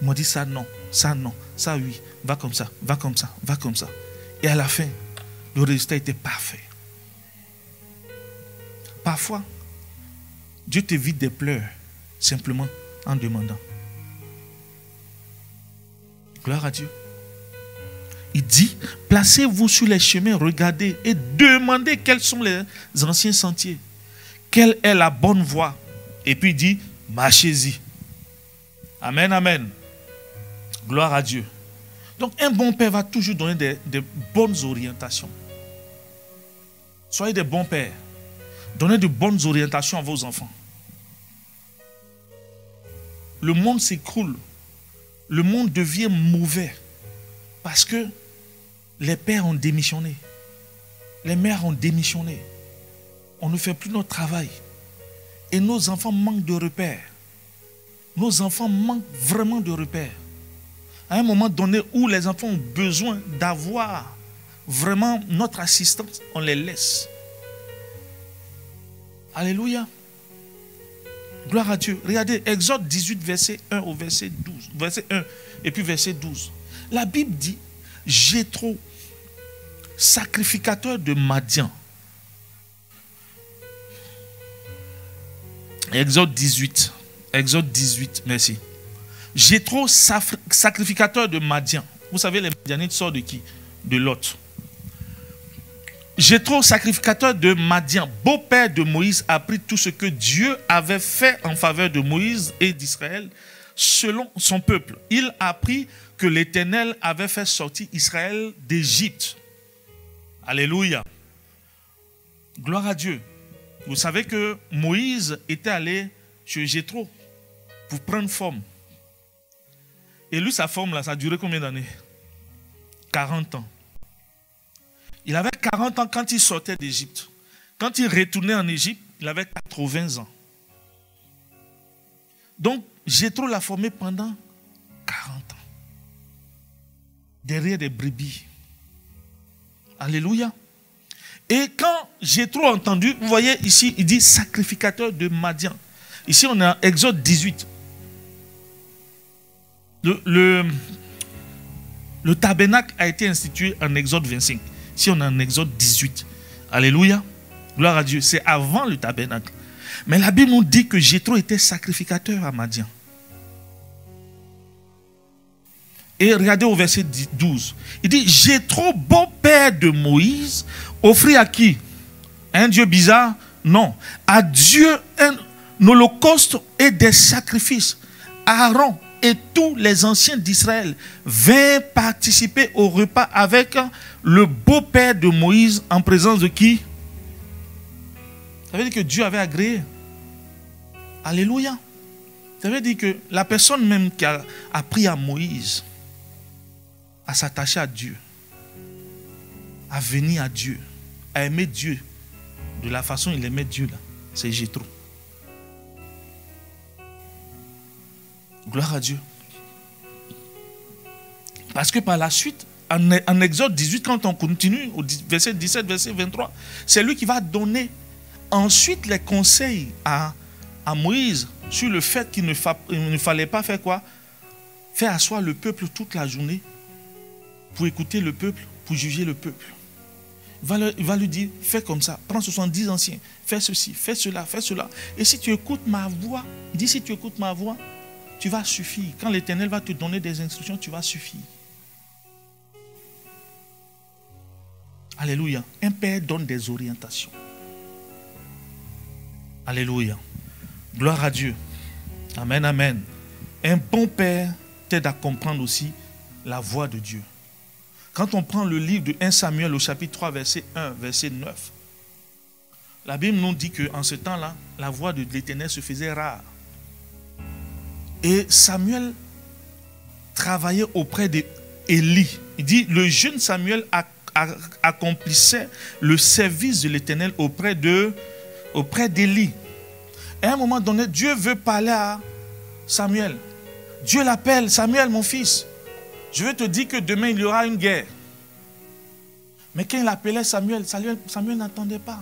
Ils m'ont dit ça non, ça non, ça oui, va comme ça, va comme ça, va comme ça. Et à la fin, le résultat était parfait. Parfois, Dieu t'évite des pleurs simplement en demandant. Gloire à Dieu. Il dit, placez-vous sur les chemins, regardez et demandez quels sont les anciens sentiers. Quelle est la bonne voie? Et puis il dit, marchez-y. Amen, amen. Gloire à Dieu. Donc un bon père va toujours donner des, bonnes orientations. Soyez des bons pères. Donnez de bonnes orientations à vos enfants. Le monde s'écroule. Le monde devient mauvais. Parce que les pères ont démissionné. Les mères ont démissionné. On ne fait plus notre travail. Et nos enfants manquent de repères. Nos enfants manquent vraiment de repères. À un moment donné où les enfants ont besoin d'avoir vraiment notre assistance, on les laisse. Alléluia. Gloire à Dieu. Regardez, Exode 18, verset 1 au verset 12. Verset 1 et puis verset 12. La Bible dit, Jétro, sacrificateur de Madian. Exode 18. Exode 18, merci. Jétro, sacrificateur de Madian. Vous savez, les Madianites sortent de qui? De Lot. Jétro, sacrificateur de Madian, beau-père de Moïse, a appris tout ce que Dieu avait fait en faveur de Moïse et d'Israël selon son peuple. Il a appris que l'Éternel avait fait sortir Israël d'Égypte. Alléluia. Gloire à Dieu. Vous savez que Moïse était allé chez Jétro pour prendre forme. Et lui, sa forme, là, ça a duré combien d'années? 40 ans. Il avait 40 ans quand il sortait d'Égypte. Quand il retournait en Égypte, il avait 80 ans. Donc, Jétro l'a formé pendant 40 ans derrière des brebis. Alléluia. Et quand j'ai trop entendu, vous voyez ici, il dit sacrificateur de Madian. Ici, on a Exode 18. Le, le, tabernacle a été institué en Exode 25. Si on est en Exode 18. Alléluia. Gloire à Dieu. C'est avant le tabernacle. Mais la Bible nous dit que Jétro était sacrificateur à Madian. Et regardez au verset 12. Il dit Jétro, beau-père de Moïse, offrit à qui? Un Dieu bizarre? Non. À Dieu un holocauste et des sacrifices. Aaron et tous les anciens d'Israël vinrent participer au repas avec le beau-père de Moïse en présence de qui? Ça veut dire que Dieu avait agréé. Alléluia. Ça veut dire que la personne même qui a appris à Moïse à s'attacher à Dieu, à venir à Dieu, à aimer Dieu de la façon il aimait Dieu là, c'est Jétro. Gloire à Dieu. Parce que par la suite, en, Exode 18, quand on continue, au verset 17, verset 23, c'est lui qui va donner ensuite les conseils à, à Moïse sur le fait qu'il ne, ne, fallait pas faire quoi? Faire asseoir le peuple toute la journée pour écouter le peuple, pour juger le peuple. Il va, lui dire, fais comme ça, prends 70 anciens, fais ceci, fais cela, fais cela. Et si tu écoutes ma voix, dit, si tu écoutes ma voix, tu vas suffire. Quand l'Éternel va te donner des instructions, tu vas suffire. Alléluia. Un père donne des orientations. Alléluia. Gloire à Dieu. Amen, amen. Un bon père t'aide à comprendre aussi la voix de Dieu. Quand on prend le livre de 1 Samuel au chapitre 3, verset 1, verset 9, la Bible nous dit qu'en ce temps-là, la voix de l'Éternel se faisait rare. Et Samuel travaillait auprès d'Élie. Il dit, le jeune Samuel accomplissait le service de l'Éternel auprès auprès d'Élie. À un moment donné, Dieu veut parler à Samuel. Dieu l'appelle, Samuel, mon fils. Je veux te dire que demain, il y aura une guerre. Mais quand il appelait Samuel, Samuel, Samuel n'entendait pas.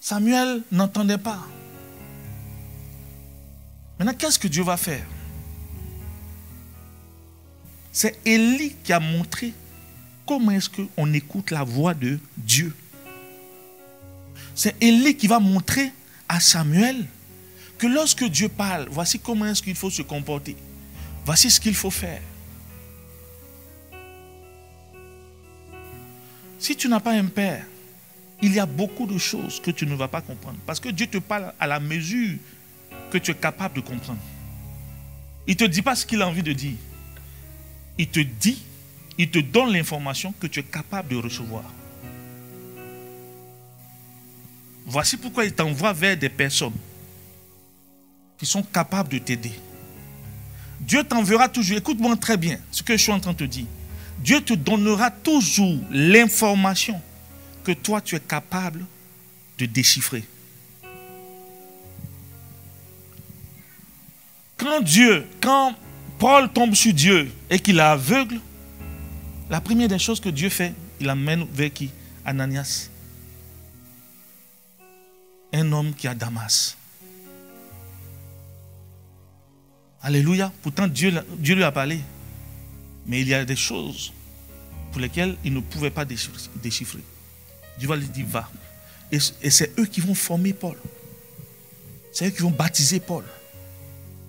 Samuel n'entendait pas. Maintenant, qu'est-ce que Dieu va faire? C'est Élie qui a montré comment est-ce qu'on écoute la voix de Dieu. C'est Élie qui va montrer à Samuel que lorsque Dieu parle, voici comment est-ce qu'il faut se comporter. Voici ce qu'il faut faire. Si tu n'as pas un père, il y a beaucoup de choses que tu ne vas pas comprendre. Parce que Dieu te parle à la mesure que tu es capable de comprendre. Il ne te dit pas ce qu'il a envie de dire. Il te dit, il te donne l'information que tu es capable de recevoir. Voici pourquoi il t'envoie vers des personnes qui sont capables de t'aider. Dieu t'enverra toujours, écoute-moi très bien ce que je suis en train de te dire. Dieu te donnera toujours l'information que toi tu es capable de déchiffrer. Quand Dieu, quand Paul tombe sur Dieu et qu'il est aveugle, la première des choses que Dieu fait, il amène vers qui? Ananias. Un homme qui a Damas. Alléluia. Pourtant, Dieu, Dieu lui a parlé. Mais il y a des choses pour lesquelles il ne pouvait pas déchiffrer. Dieu va lui dire, va. Et, c'est eux qui vont former Paul. C'est eux qui vont baptiser Paul.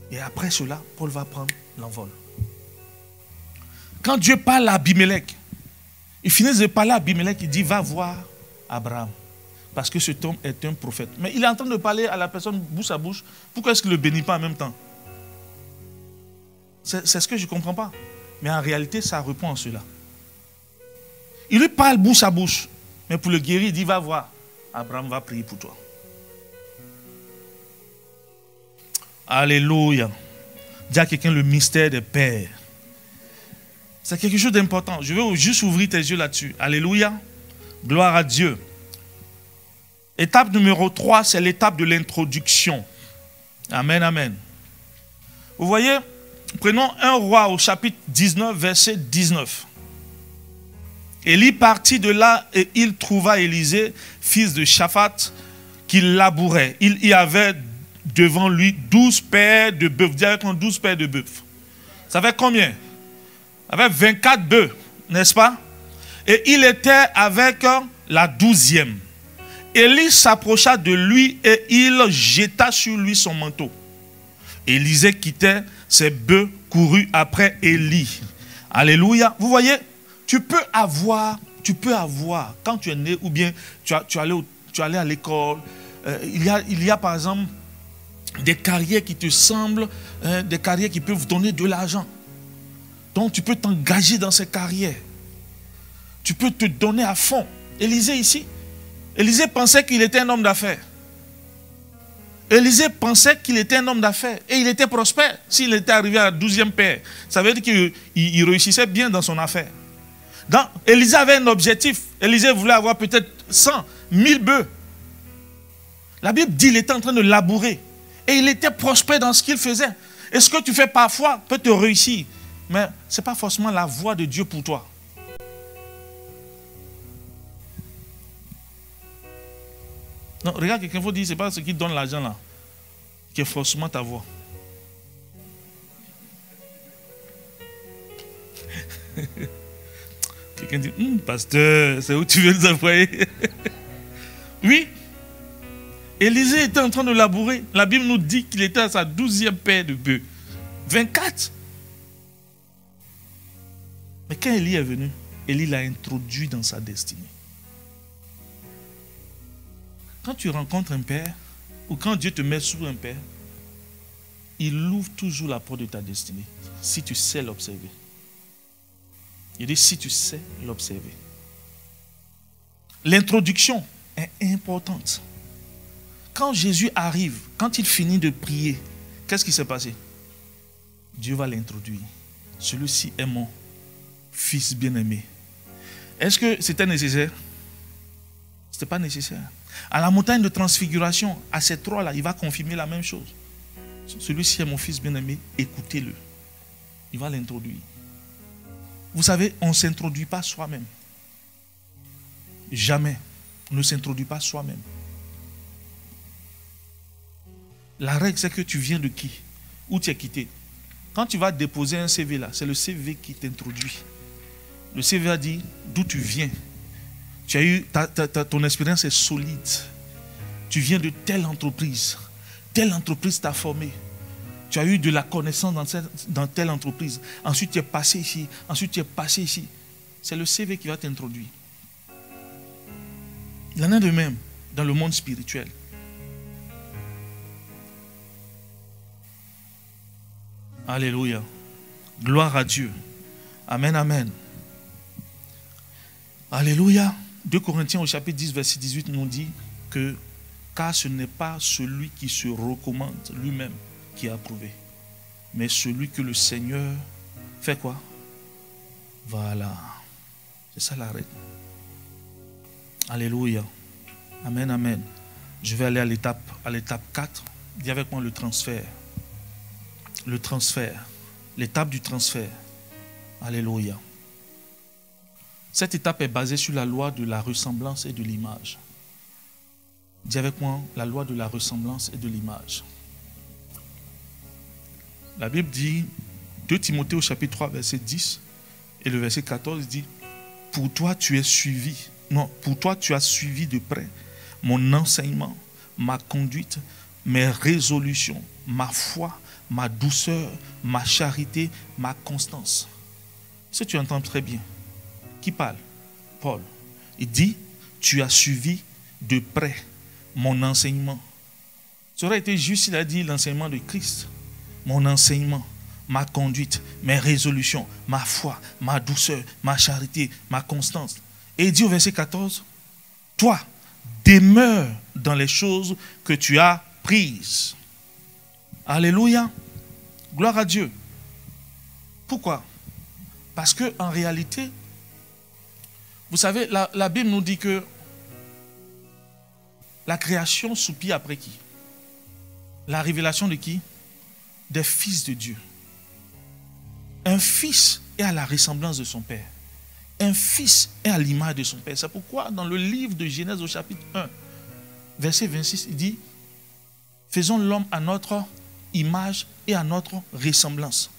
Et après cela, Paul va prendre l'envol. Quand Dieu parle à Abimelech, il finit de parler à Abimelech, il dit Va voir Abraham. Parce que cet homme est un prophète. Mais il est en train de parler à la personne bouche à bouche. Pourquoi est-ce qu'il ne le bénit pas en même temps? C'est ce que je ne comprends pas. Mais en réalité, ça répond à cela. Il lui parle bouche à bouche. Mais pour le guérir, il dit Va voir. Abraham va prier pour toi. Alléluia. Dis à quelqu'un le mystère des pères. C'est quelque chose d'important. Je veux juste ouvrir tes yeux là-dessus. Alléluia. Gloire à Dieu. Étape numéro 3, c'est l'étape de l'introduction. Amen, amen. Vous voyez, prenons un roi au chapitre 19, verset 19. Élie partit de là et il trouva Élisée, fils de Shaphat, qui labourait. Il y avait devant lui 12 paires de bœufs. Dis avec 12 paires de bœufs. Ça fait combien? Ça fait 24 bœufs, n'est-ce pas? Et il était avec la douzième. Élie s'approcha de lui et il jeta sur lui son manteau. Élisée quittait ses bœufs, courut après Élie. Alléluia. Vous voyez, tu peux avoir, tu peux avoir, quand tu es né ou bien tu, as, tu, allé, tu allé à l'école, euh, il, y a, il y par exemple des carrières qui te semblent, hein, des carrières qui peuvent donner de l'argent. Donc tu peux t'engager dans ces carrières. Tu peux te donner à fond. Élisée ici, Élisée pensait qu'il était un homme d'affaires. Élisée pensait qu'il était un homme d'affaires et il était prospère. S'il était arrivé à la douzième père, ça veut dire qu'il réussissait bien dans son affaire. Donc, Élisée avait un objectif. Élisée voulait avoir peut-être 100, 1000 bœufs. La Bible dit qu'il était en train de labourer. Et il était prospère dans ce qu'il faisait. Et ce que tu fais parfois peut te réussir? Mais ce n'est pas forcément la voie de Dieu pour toi. Regarde, quelqu'un faut dire, ce n'est pas ce qui donne l'argent là, qui est forcément ta voix. quelqu'un dit, hum, pasteur, c'est où tu veux nous envoyer? Oui. Élisée était en train de labourer. La Bible nous dit qu'il était à sa douzième paire de bœufs. 24. Mais quand Élie est venu, Élie l'a introduit dans sa destinée. Quand tu rencontres un père, ou quand Dieu te met sous un père, il ouvre toujours la porte de ta destinée, si tu sais l'observer. Il dit si tu sais l'observer. L'introduction est importante. Quand Jésus arrive, quand il finit de prier, qu'est-ce qui s'est passé? Dieu va l'introduire. Celui-ci est mon fils bien-aimé. Est-ce que c'était nécessaire? Ce n'était pas nécessaire. À la montagne de transfiguration, à ces trois-là, il va confirmer la même chose. Celui-ci est mon fils bien-aimé, écoutez-le. Il va l'introduire. Vous savez, on ne s'introduit pas soi-même. Jamais. On ne s'introduit pas soi-même. La règle, c'est que tu viens de qui? Où tu es quitté? Quand tu vas déposer un CV là, c'est le CV qui t'introduit. Le CV a dit d'où tu viens, tu as eu, ton expérience est solide. Tu viens de telle entreprise. Telle entreprise t'a formé. Tu as eu de la connaissance dans, dans telle entreprise. Ensuite, tu es passé ici. Ensuite, tu es passé ici. C'est le CV qui va t'introduire. Il en a de même dans le monde spirituel. Alléluia. Gloire à Dieu. Amen, amen. Alléluia. 2 Corinthiens au chapitre 10, verset 18 nous dit que car ce n'est pas celui qui se recommande lui-même qui a approuvé, mais celui que le Seigneur fait quoi? Voilà. C'est ça la règle. Alléluia. Amen, amen. Je vais aller à l'étape, à l'étape 4. Dis avec moi le transfert. Le transfert. L'étape du transfert. Alléluia. Cette étape est basée sur la loi de la ressemblance et de l'image. Dis avec moi la loi de la ressemblance et de l'image. La Bible dit, 2 Timothée au chapitre 3, verset 10 et le verset 14 dit, pour toi tu es suivi, non, pour toi tu as suivi de près mon enseignement, ma conduite, mes résolutions, ma foi, ma douceur, ma charité, ma constance. Si tu entends très bien, parle? Paul. Il dit, tu as suivi de près mon enseignement. Ça aurait été juste s'il a dit l'enseignement de Christ. Mon enseignement, ma conduite, mes résolutions, ma foi, ma douceur, ma charité, ma constance. Et dit au verset 14, toi, demeure dans les choses que tu as prises. Alléluia. Gloire à Dieu. Pourquoi? Parce que en réalité, vous savez, la, Bible nous dit que la création soupire après qui? La révélation de qui? Des fils de Dieu. Un fils est à la ressemblance de son père. Un fils est à l'image de son père. C'est pourquoi dans le livre de Genèse au chapitre 1, verset 26, il dit, faisons l'homme à notre image et à notre ressemblance.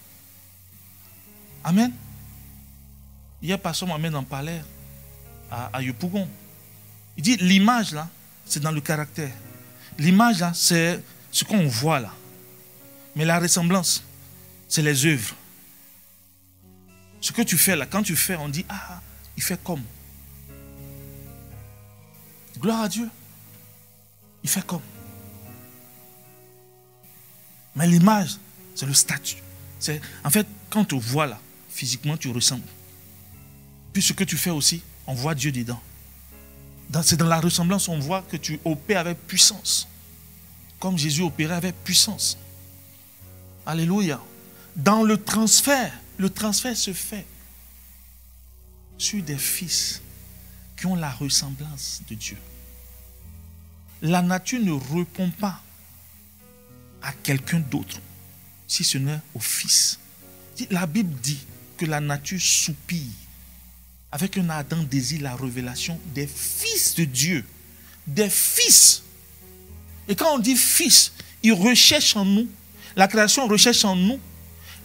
Amen. Hier, Pasteur m'amène en parler à, Yopougon. Il dit l'image là, c'est dans le caractère. L'image là, c'est ce qu'on voit là. Mais la ressemblance, c'est les œuvres. Ce que tu fais là, quand tu fais, on dit Ah, il fait comme. Gloire à Dieu. Il fait comme. Mais l'image, c'est le statut. C'est, en fait, quand tu vois là, physiquement, tu ressembles. Puis ce que tu fais aussi, on voit Dieu dedans. c'est dans la ressemblance, on voit que tu opères avec puissance. Comme Jésus opérait avec puissance. Alléluia. Dans le transfert, le transfert se fait sur des fils qui ont la ressemblance de Dieu. La nature ne répond pas à quelqu'un d'autre, si ce n'est au Fils. La Bible dit que la nature soupire avec un ardent désir la révélation des fils de Dieu. Des fils. Et quand on dit fils, il recherche en nous, la création recherche en nous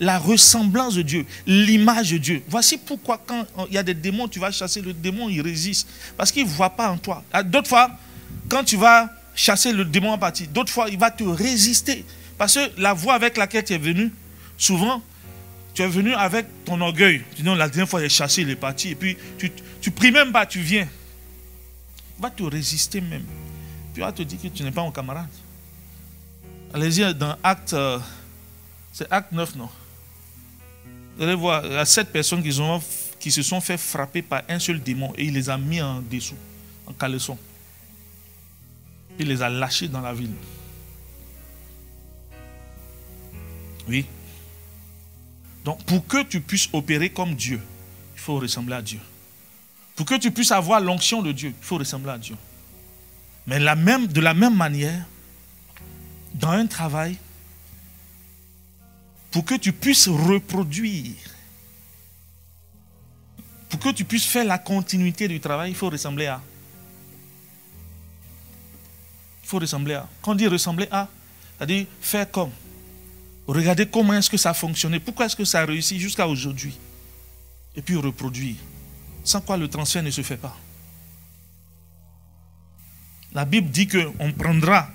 la ressemblance de Dieu, l'image de Dieu. Voici pourquoi quand il y a des démons, tu vas chasser le démon, il résiste. Parce qu'il ne voit pas en toi. Ah, d'autres fois, quand tu vas chasser le démon en partie, d'autres fois, il va te résister. Parce que la voie avec laquelle tu es venu, souvent, tu es venu avec ton orgueil. Tu la dernière fois, j'ai chassé, il est parti. Et puis, tu, tu pries même pas, tu viens. Il va te résister même. Puis il va te dire que tu n'es pas mon camarade. Allez-y dans Acte, euh, c'est Acte 9, non? Vous allez voir, il y a sept personnes qui, qui se sont fait frapper par un seul démon et il les a mis en dessous, en caleçon. Il les a lâchés dans la ville. Oui. Donc, pour que tu puisses opérer comme Dieu, il faut ressembler à Dieu. Pour que tu puisses avoir l'onction de Dieu, il faut ressembler à Dieu. Mais de la même manière, dans un travail, pour que tu puisses reproduire, pour que tu puisses faire la continuité du travail, il faut ressembler à. Il faut ressembler à. Quand on dit ressembler à, c'est-à-dire faire comme. Regardez comment est-ce que ça a fonctionné, pourquoi est-ce que ça a réussi jusqu'à aujourd'hui. Et puis reproduire. Sans quoi le transfert ne se fait pas. La Bible dit qu'on prendra,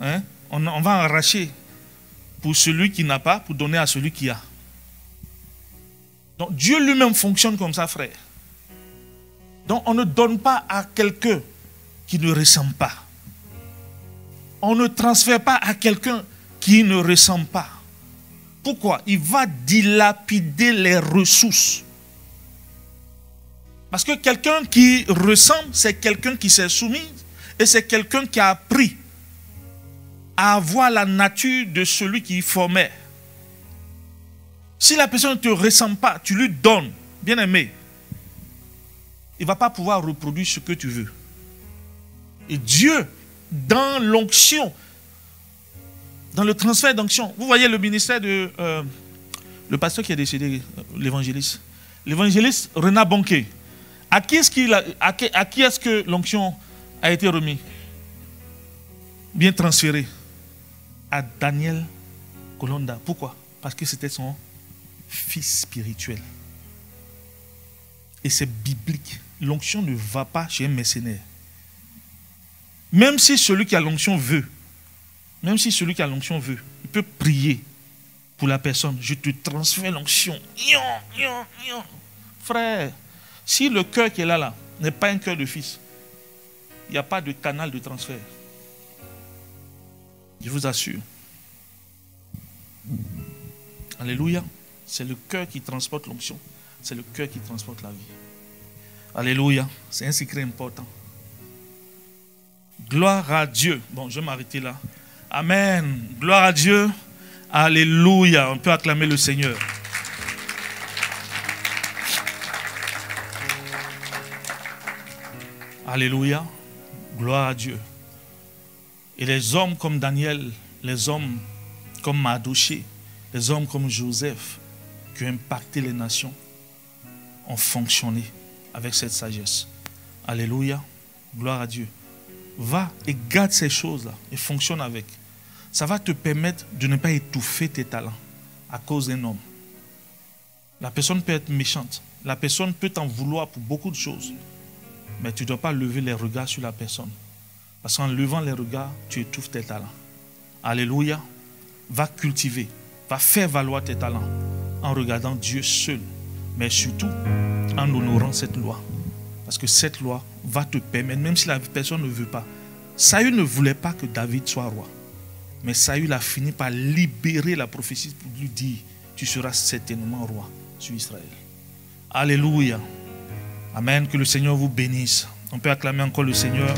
hein, on, on va arracher pour celui qui n'a pas, pour donner à celui qui a. Donc Dieu lui-même fonctionne comme ça, frère. Donc on ne donne pas à quelqu'un qui ne ressemble pas. On ne transfère pas à quelqu'un qui ne ressemble pas. Pourquoi? Il va dilapider les ressources. Parce que quelqu'un qui ressemble, c'est quelqu'un qui s'est soumis et c'est quelqu'un qui a appris à avoir la nature de celui qui formait. Si la personne ne te ressemble pas, tu lui donnes, bien aimé, il ne va pas pouvoir reproduire ce que tu veux. Et Dieu, dans l'onction, dans le transfert d'onction, vous voyez le ministère de euh, le pasteur qui est décédé, euh, l'évangéliste. L'évangéliste Renat Bonquet. À qui est-ce, que l'onction a été remis Bien transféré à Daniel Colonda. Pourquoi? Parce que c'était son fils spirituel. Et c'est biblique. L'onction ne va pas chez un mercenaire. Même si celui qui a l'onction veut, même si celui qui a l'onction veut, il peut prier pour la personne. Je te transfère l'onction. Frère, si le cœur qui est là, là n'est pas un cœur de fils, il n'y a pas de canal de transfert. Je vous assure. Alléluia. C'est le cœur qui transporte l'onction. C'est le cœur qui transporte la vie. Alléluia. C'est un secret important. Gloire à Dieu. Bon, je vais m'arrêter là. Amen. Gloire à Dieu. Alléluia. On peut acclamer le Seigneur. Alléluia. Gloire à Dieu. Et les hommes comme Daniel, les hommes comme Madouché, les hommes comme Joseph, qui ont impacté les nations, ont fonctionné avec cette sagesse. Alléluia. Gloire à Dieu. Va et garde ces choses-là et fonctionne avec. Ça va te permettre de ne pas étouffer tes talents à cause d'un homme. La personne peut être méchante. La personne peut t'en vouloir pour beaucoup de choses. Mais tu ne dois pas lever les regards sur la personne. Parce qu'en levant les regards, tu étouffes tes talents. Alléluia. Va cultiver, va faire valoir tes talents en regardant Dieu seul, mais surtout en honorant cette loi. Parce que cette loi va te permettre, même si la personne ne veut pas. Saül ne voulait pas que David soit roi. Mais Saül a fini par libérer la prophétie pour lui dire, tu seras certainement roi sur Israël. Alléluia. Amen. Que le Seigneur vous bénisse. On peut acclamer encore le Seigneur.